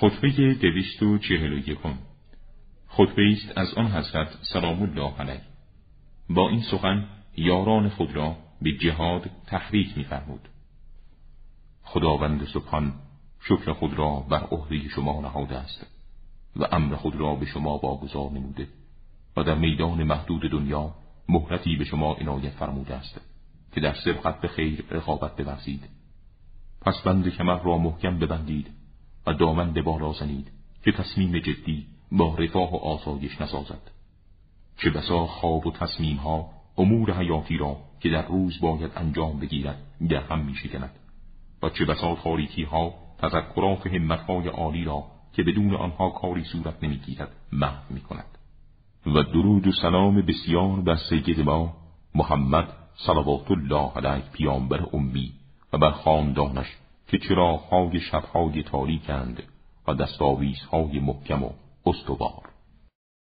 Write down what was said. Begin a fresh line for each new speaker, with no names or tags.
خطبه دویست و چهل و یکم. خطبه است از آن حضرت سلام الله علیه. با این سخن یاران خود را به جهاد تحریک میفرمود. خداوند سبحان شکر خود را بر عهده شما نهاده است و امر خود را به شما واگذار نموده و در میدان محدود دنیا مهلتی به شما عنایت فرموده است که در سبقت به خیر رقابت بورزید. پس بند کمر را محکم ببندید و دامن به بالا زنید که تصمیم جدی با رفاه و آسایش نسازد. چه بسا خواب و تصمیم ها امور حیاتی را که در روز باید انجام بگیرد در هم می شکند و چه بسا تاریکی ها تذکرات همت های عالی را که بدون آنها کاری صورت نمی‌گیرد محو می کند و درود و سلام بسیار بر سید ما محمد صلوات الله علیه پیامبر امی و بر خاندانش که چراغهای شبهای تاریکند و دستاویزهای محکم و استوار.